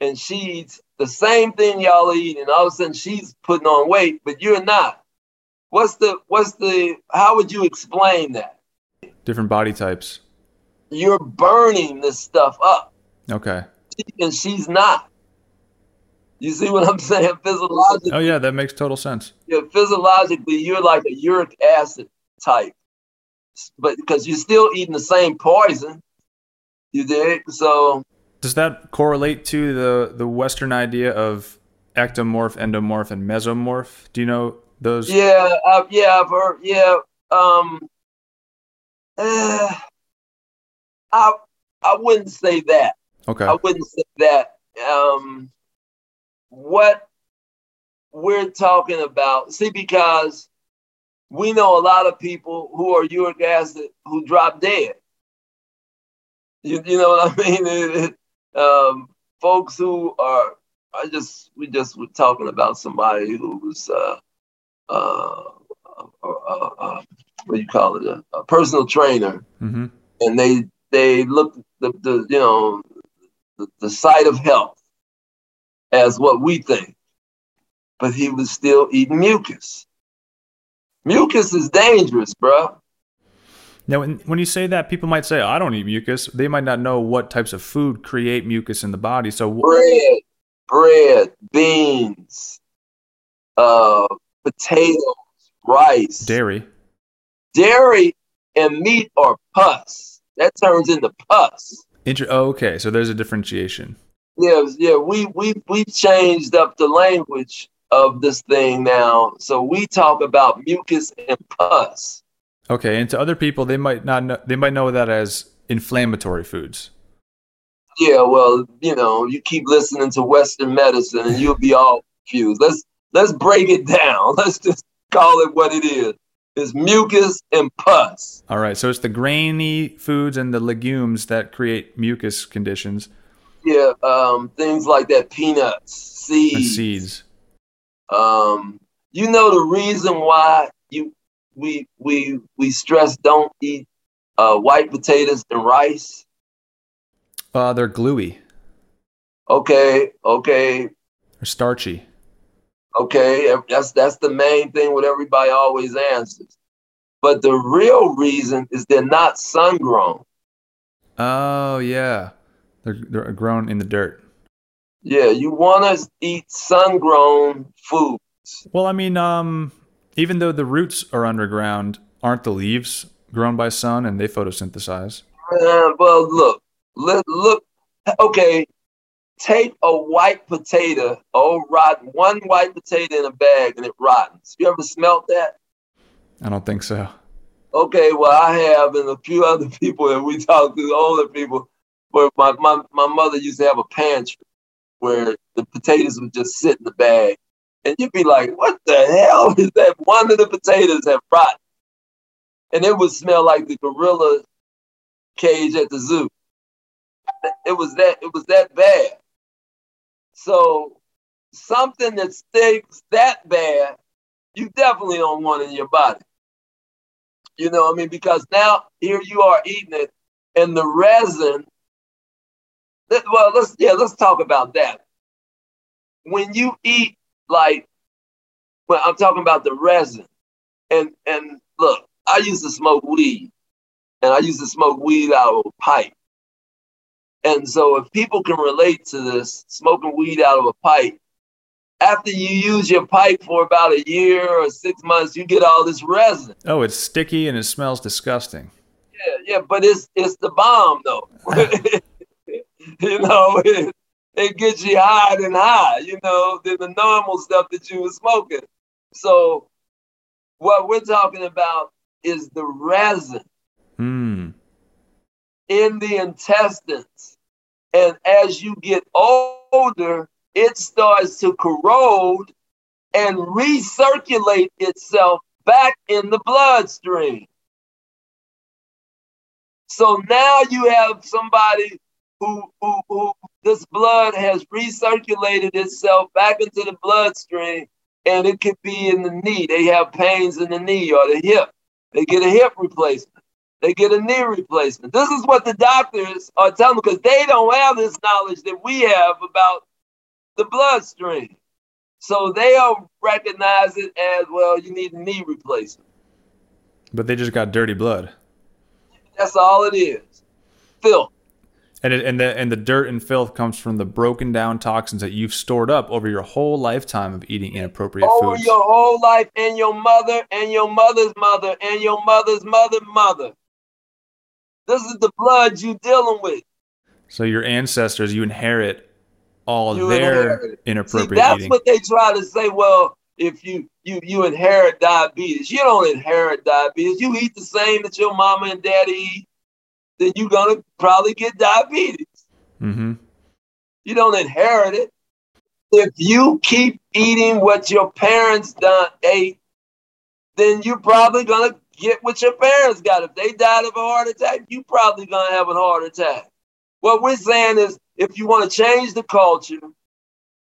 and she eats the same thing y'all eat, and all of a sudden she's putting on weight, but you're not. What's the what's the how would you explain that? Different body types. You're burning this stuff up, Okay. and she's not. You see what I'm saying? Physiologically, Oh yeah, that makes total sense. yeah, physiologically, you're like a uric acid type, but because you're still eating the same poison, you dig? So Does that correlate to the the Western idea of ectomorph, endomorph, and mesomorph? Do you know those? yeah, I've, yeah, I've heard. Yeah, um, eh, I I wouldn't say that. Okay. I wouldn't say that. Um, what we're talking about, see, because we know a lot of people who are uric acid who drop dead. You, you know what I [LAUGHS] mean? It- it- um, folks who are, I just, we just were talking about somebody who was, uh, uh, uh, uh, what do you call it, a, a personal trainer Mm-hmm. and they they looked the, the you know the, the of health as what we think but he was still eating mucus mucus is dangerous bro Now, when, when you say that, people might say, "I don't eat mucus." They might not know what types of food create mucus in the body. So, bread bread beans uh potatoes rice dairy. dairy and meat are pus that turns into pus Inter- oh, okay, so there's a differentiation. Yeah, yeah, we we we changed up the language of this thing now. So we talk about mucus and pus. Okay, and to other people, they might not know, they might know that as inflammatory foods. Yeah, well, you know, you keep listening to Western medicine and you'll be all confused. Let's let's break it down. [LAUGHS] Let's just call it what it is. It's mucus and pus. All right, so it's the grainy foods and the legumes that create mucus conditions. Yeah, um, things like that, peanuts, seeds. And seeds. Um, you know the reason why you we we we stress don't eat uh, white potatoes and rice. Uh, they're gluey. Okay, okay, They're starchy. okay. That's that's the main thing. What everybody always answers. But the real reason is they're not sun grown. Oh yeah, they're they're grown in the dirt. Yeah, you want to eat sun grown foods. Well, I mean, um, even though the roots are underground, aren't the leaves grown by sun and they photosynthesize? Uh, well, look, look, look. Okay, take a white potato, oh rotten, one white potato in a bag and it rottens. You ever smelt that? I don't think so. Okay, well, I have, and a few other [LAUGHS] people that we talk to, older people, where my, my, my mother used to have a pantry where the potatoes would just sit in the bag. And you'd be like, what the hell [LAUGHS] is that? One of the potatoes have rotten. And it would smell like the gorilla cage at the zoo. It was that it was that bad. So something that stinks that bad, you definitely don't want in your body. You know I mean? Because now here you are eating it, and the resin. Let- Well, let's yeah, let's talk about that. When you eat like, well, I'm talking about the resin, and and look, I used to smoke weed, and I used to smoke weed out of a pipe. And so, if people can relate to this, smoking weed out of a pipe, after you use your pipe for about a year or six months, you get all this resin. Oh, it's sticky and it smells disgusting. Yeah, yeah, but it's it's the bomb though. [LAUGHS] [LAUGHS] [LAUGHS] you know, it, it gets you higher than high, you know, than the normal stuff that you were smoking. So what we're talking about is the resin Hmm. in the intestines. And as you get older, it starts to corrode and recirculate itself back in the bloodstream. So now you have somebody who, who, who this blood has recirculated itself back into the bloodstream, and it could be in the knee. They have pains in the knee or the hip. They get a hip replacement. They get a knee replacement. This is what the doctors are telling them because they don't have this knowledge that we have about the bloodstream. So they'll recognize it as well, you need a knee replacement. But they just got dirty blood. That's all it is. Filth. And it, and the and the dirt and filth comes from the broken down toxins that you've stored up over your whole lifetime of eating inappropriate Over foods. your whole life, and your mother, and your mother's mother, and your mother's mother, mother. This is the blood you're dealing with. So your ancestors, you inherit all You their inherit it. See, inappropriate that's eating. what they try to say. Well, if you you you inherit diabetes, you don't inherit diabetes. You eat the same that your mama and daddy eat, then you're gonna probably get diabetes. mm-hmm. You don't inherit it. If you keep eating what your parents done ate, then you're probably gonna get what your parents got. If they died of a heart attack, you're probably gonna have a heart attack. What we're saying is, if you want to change the culture,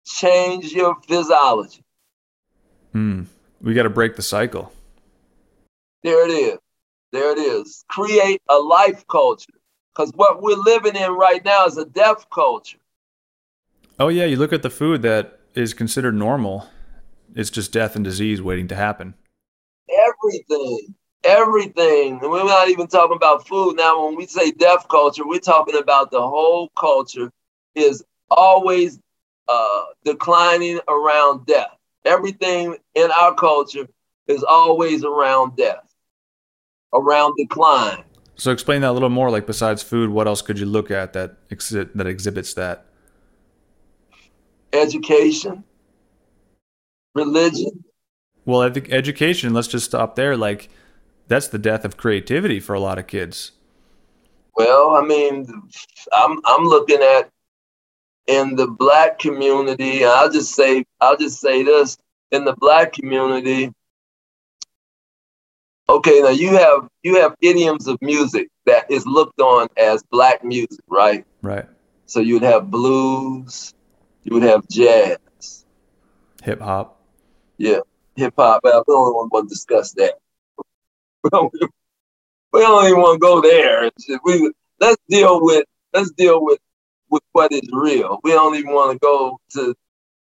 change your physiology. Mm. We got to break the cycle. There it is. There it is. Create a life culture. Because what we're living in right now is a death culture. Oh yeah, you look at the food that is considered normal. It's just death and disease waiting to happen. Everything, everything. And we're not even talking about food. Now, when we say death culture, we're talking about the whole culture is always uh, declining around death. Everything in our culture is always around death, around decline. So explain that a little more. Like besides food, what else could you look at that exi- that exhibits that? Education, religion. Well, education. Let's just stop there. Like, that's the death of creativity for a lot of kids. Well, I mean, I'm I'm looking at in the black community. I'll just say I'll just say this in the black community. Okay, now you have you have idioms of music that is looked on as black music, right? Right. So you'd have blues, you would have jazz, hip hop. Yeah, hip hop. We don't want to discuss that. [LAUGHS] we don't, we don't even want to go there. We let's deal with let's deal with with what is real. We don't even want to go to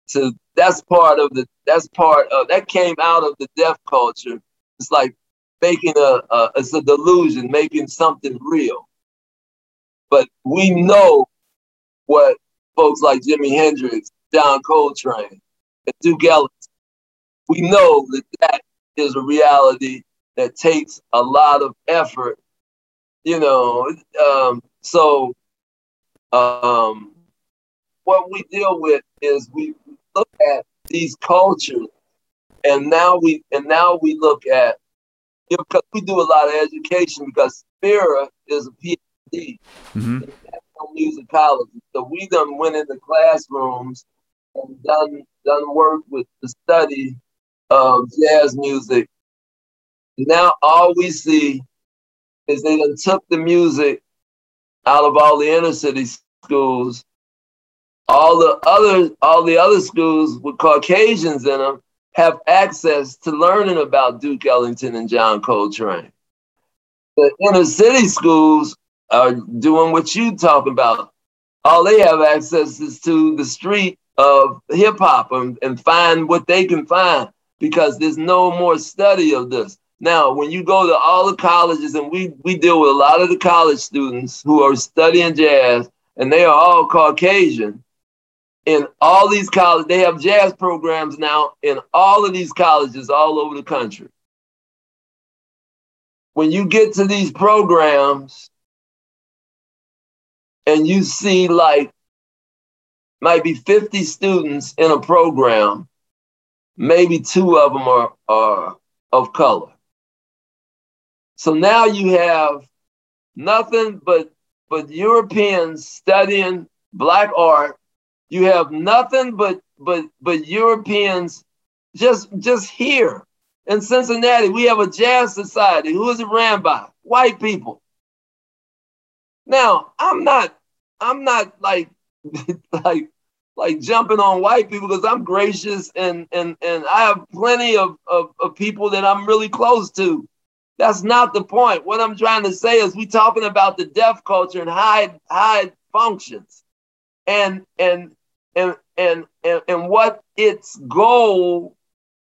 to that's part of the that's part of that came out of the deaf culture. It's like making a, a it's a delusion, making something real. But we know what folks like Jimi Hendrix, John Coltrane, and Duke Ellington, we know that that is a reality that takes a lot of effort, you know. Um, so, um, what we deal with is we look at these cultures, and now we and now we look at because we do a lot of education because Spira is a PhD mm-hmm. in musicology. So we done went into classrooms and done done work with the study of jazz music. Now all we see is they done took the music out of all the inner city schools. All the other all the other schools with Caucasians in them have access to learning about Duke Ellington and John Coltrane. The inner city schools are doing what you talking about. All they have access is to the street of hip hop and, and find what they can find because there's no more study of this. Now, when you go to all the colleges, and we, we deal with a lot of the college students who are studying jazz, and they are all Caucasian. In all these colleges, they have jazz programs now in all of these colleges all over the country. When you get to these programs, and you see like might be 50 students in a program, maybe two of them are, are of color. So now you have nothing but but Europeans studying black art. You have nothing but but but Europeans just just here in Cincinnati. We have a jazz society. Who is it ran by? White people. Now I'm not I'm not like [LAUGHS] like like jumping on white people because I'm gracious and and and I have plenty of, of, of people that I'm really close to. That's not the point. What I'm trying to say is we talking about the deaf culture and how it functions. And and and and and, and what its goal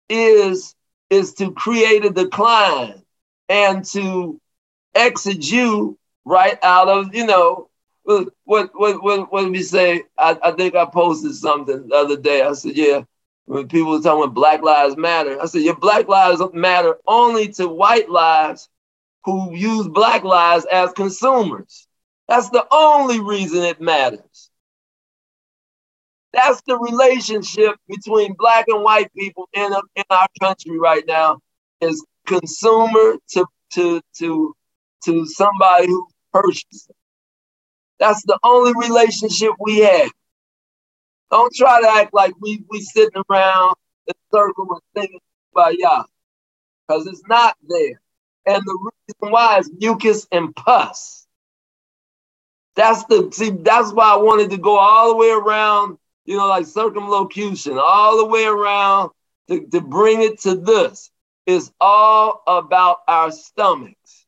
is is to create a decline and to exit you right out of, you know, what what what what we say? I, I think I posted something the other day. I said, yeah, when people were talking about Black Lives Matter, I said, your Black Lives matter only to white lives who use Black lives as consumers. That's the only reason it matters. That's the relationship between black and white people in, in our country right now is consumer to to to to somebody who purchases. That's the only relationship we have. Don't try to act like we we sitting around in a circle and thinking about y'all, because it's not there. And the reason why is mucus and pus. That's the see. That's why I wanted to go all the way around. You know, like circumlocution, all the way around to, to bring it to this. It's all about our stomachs.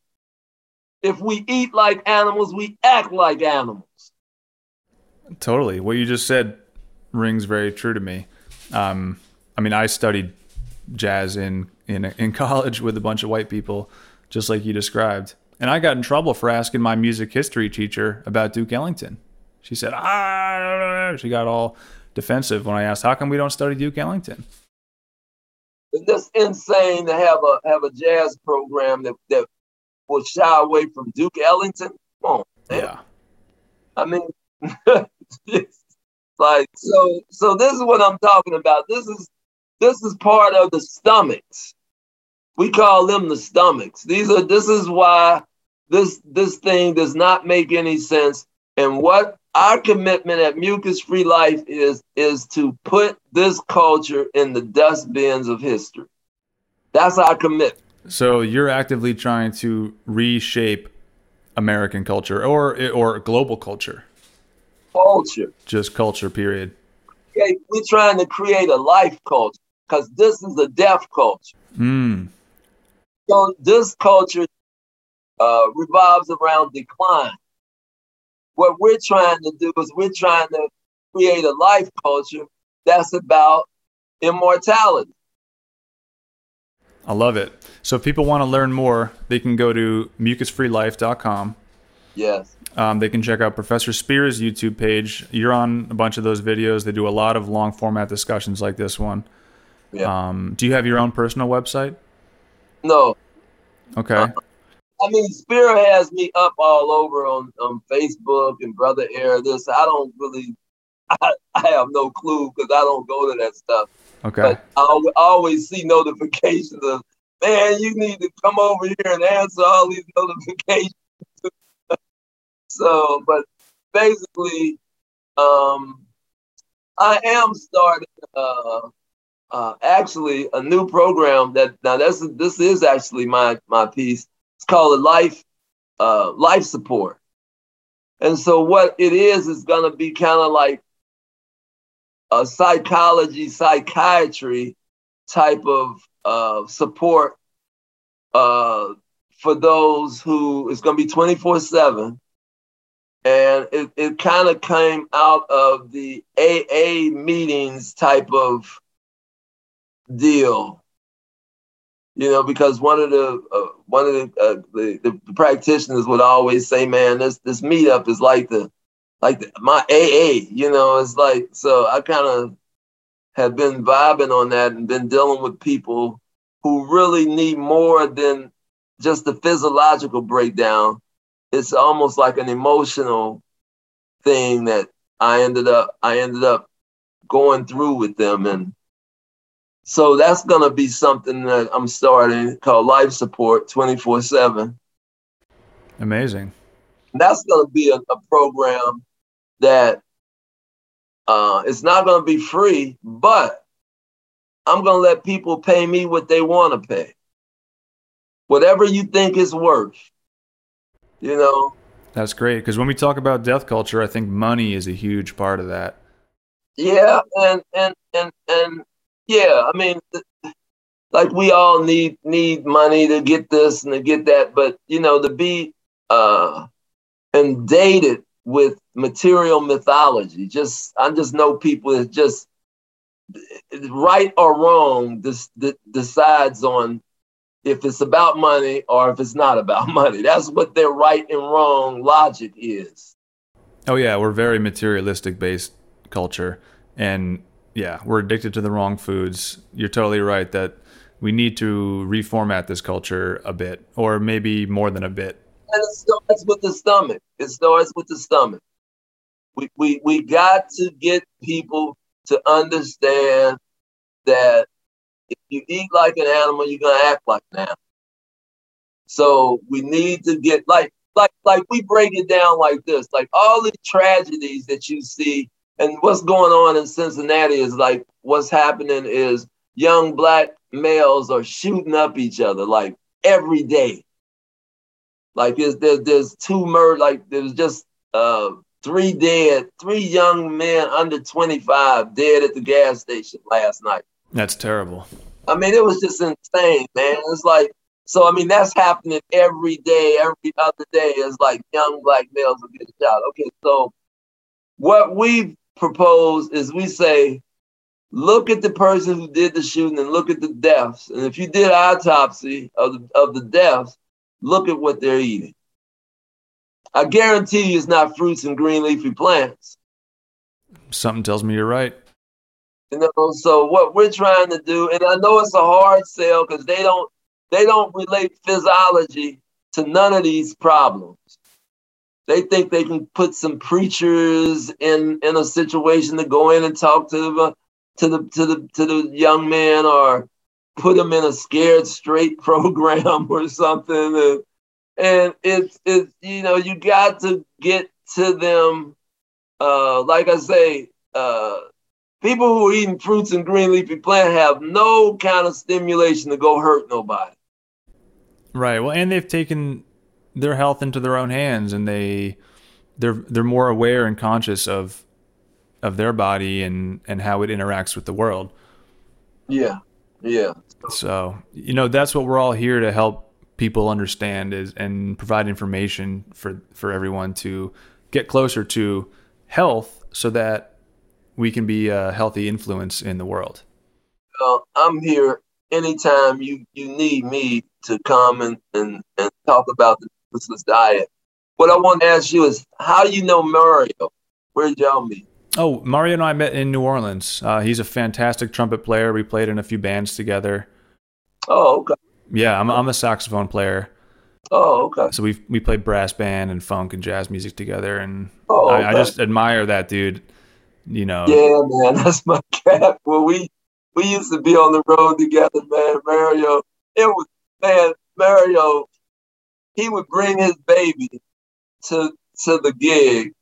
If we eat like animals, we act like animals. Totally. What you just said rings very true to me. Um, I mean, I studied jazz in, in in [LAUGHS] college with a bunch of white people, just like you described, and I got in trouble for asking my music history teacher about Duke Ellington. She said, "Ah," she got all defensive when I asked, "How come we don't study Duke Ellington?" It's just insane to have a have a jazz program that that will shy away from Duke Ellington. Come on, man. Yeah. I mean, [LAUGHS] like so. So this is what I'm talking about. This is this is part of the stomachs. We call them the stomachs. These are this is why this this thing does not make any sense. And what our commitment at Mucus Free Life is is to put this culture in the dustbins of history. That's our commitment. So you're actively trying to reshape American culture or or global culture. Culture. Just culture. Period. Okay, we're trying to create a life culture because this is a death culture. Mm. So this culture uh, revolves around decline. What we're trying to do is we're trying to create a life culture that's about immortality. I love it. So if people want to learn more, they can go to mucusfreelife.com. Yes. Um, they can check out Professor Spira's YouTube page. You're on a bunch of those videos. They do a lot of long format discussions like this one. Yeah. Um, do you have your own personal website? No. Okay. Uh, I mean, Spira has me up all over on, on Facebook and Brother Air. This I don't really, [LAUGHS] I, I have no clue because I don't go to that stuff. Okay. But I always see notifications of, man, you need to come over here and answer all these [LAUGHS] notifications. [LAUGHS] so, but basically, um, I am starting uh, uh, actually a new program that now this this is actually my my piece. Called a life uh, life support, and so what it is is going to be kind of like a psychology, psychiatry type of uh, support uh, for those who it's going to be 24 7. And it, it kind of came out of the AA meetings type of deal. You know, because one of the uh, one of the, uh, the, the practitioners would always say, "Man, this this meetup is like the like my AA, you know, it's like so I kind of have been vibing on that and been dealing with people who really need more than just the physiological breakdown. It's almost like an emotional thing that I ended up I ended up going through with them and so that's gonna be something that I'm starting called life support 24-7. Amazing. That's gonna be a, a program that uh, it's not going to be free, but I'm going to let people pay me what they want to pay. Whatever you think is worth, you know. That's great because when we talk about death culture, I think money is a huge part of that. Yeah, and and and and yeah, I mean, like we all need need money to get this and to get that, but you know, to be uh, inundated with material mythology. Just I just know people that just right or wrong this decides on if it's about money or if it's not about [LAUGHS] money. That's what their right and wrong logic is. Oh yeah, we're very materialistic based culture and yeah, we're addicted to the wrong foods. You're totally right that we need to reformat this culture a bit or maybe more than a bit. And it starts with the stomach. It starts with the stomach. We, we, we got to get people to understand that if you eat like an animal, you're gonna act like an animal. So we need to get like like like we break it down like this, like all the tragedies that you see and what's going on in Cincinnati is like what's happening is young black males are shooting up each other like every day. Like there's there's, there's two murder like there's just uh three dead, three young men under 25 dead at the gas station last night. That's terrible. I mean, it was just insane, man. It's like, so I mean, that's happening every day, every other day. It's like young black males will get shot. Okay, so what we propose is we say, look at the person who did the shooting and look at the deaths. And if you did autopsy of the, of the deaths, look at what they're eating. I guarantee you it's not fruits and green leafy plants. Something tells me you're right. You know, so what we're trying to do, and I know it's a hard sell because they don't they don't relate physiology to none of these problems. They think they can put some preachers in in a situation to go in and talk to them. to the to the to the young man or put them in a scared straight [LAUGHS] program or something and, and it's it's you know you got to get to them uh like i say uh people who are eating fruits and green leafy plant have no kind of stimulation to go hurt nobody right well and they've taken their health into their own hands and they they're they're more aware and conscious of of their body and and how it interacts with the world. Yeah. Yeah. So, you know, that's what we're all here to help people understand is and provide information for for everyone to get closer to health so that we can be a healthy influence in the world. Well, I'm here anytime you you need me to come and and, and talk about the Christmas diet. What I want to ask you is, how do you know Mario? Where did y'all meet? Oh, Mario and I met in New Orleans. Uh, he's a fantastic trumpet player. We played in a few bands together. Oh, okay. Yeah, I'm, I'm a saxophone player. Oh, okay. So we we played brass band and funk and jazz music together, and oh, okay. I, I, just admire that dude. You know. Yeah, man, [LAUGHS] that's my cat. Well, we we used to be on the road together, man. Mario, it was man, Mario. He would bring his baby to to the gig,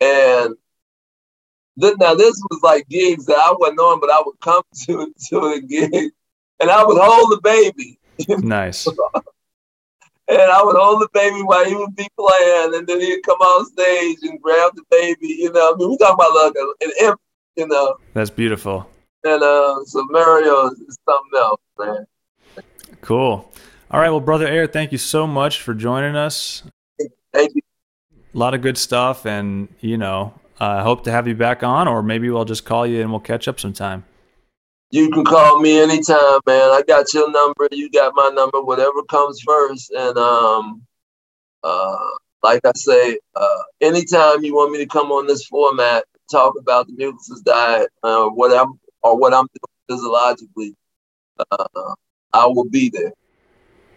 and then now this was like gigs that I wasn't on, but I would come [LAUGHS] to to a gig, and I would hold the baby. [LAUGHS] Nice. and I would hold the baby while he would be playing, and then he'd come on stage and grab the baby. You know, I mean, we talking about like an imp, you know. That's beautiful. And uh, so Mario is something else, man. Cool. All right, well, brother Air, thank you so much for joining us. Thank you. A lot of good stuff, and you know, I uh, hope to have you back on, or maybe we'll just call you and we'll catch up sometime. You can call me anytime, man. I got your number. You got my number. Whatever comes first, and um, uh, like I say, uh, anytime you want me to come on this format, talk about the Mucus diet, uh, what I'm or what I'm doing physiologically, uh, I will be there.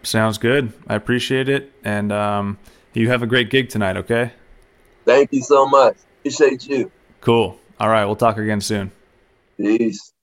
Sounds good. I appreciate it, and um, you have a great gig tonight, okay? Thank you so much. Appreciate you. Cool. All right. We'll talk again soon. Peace.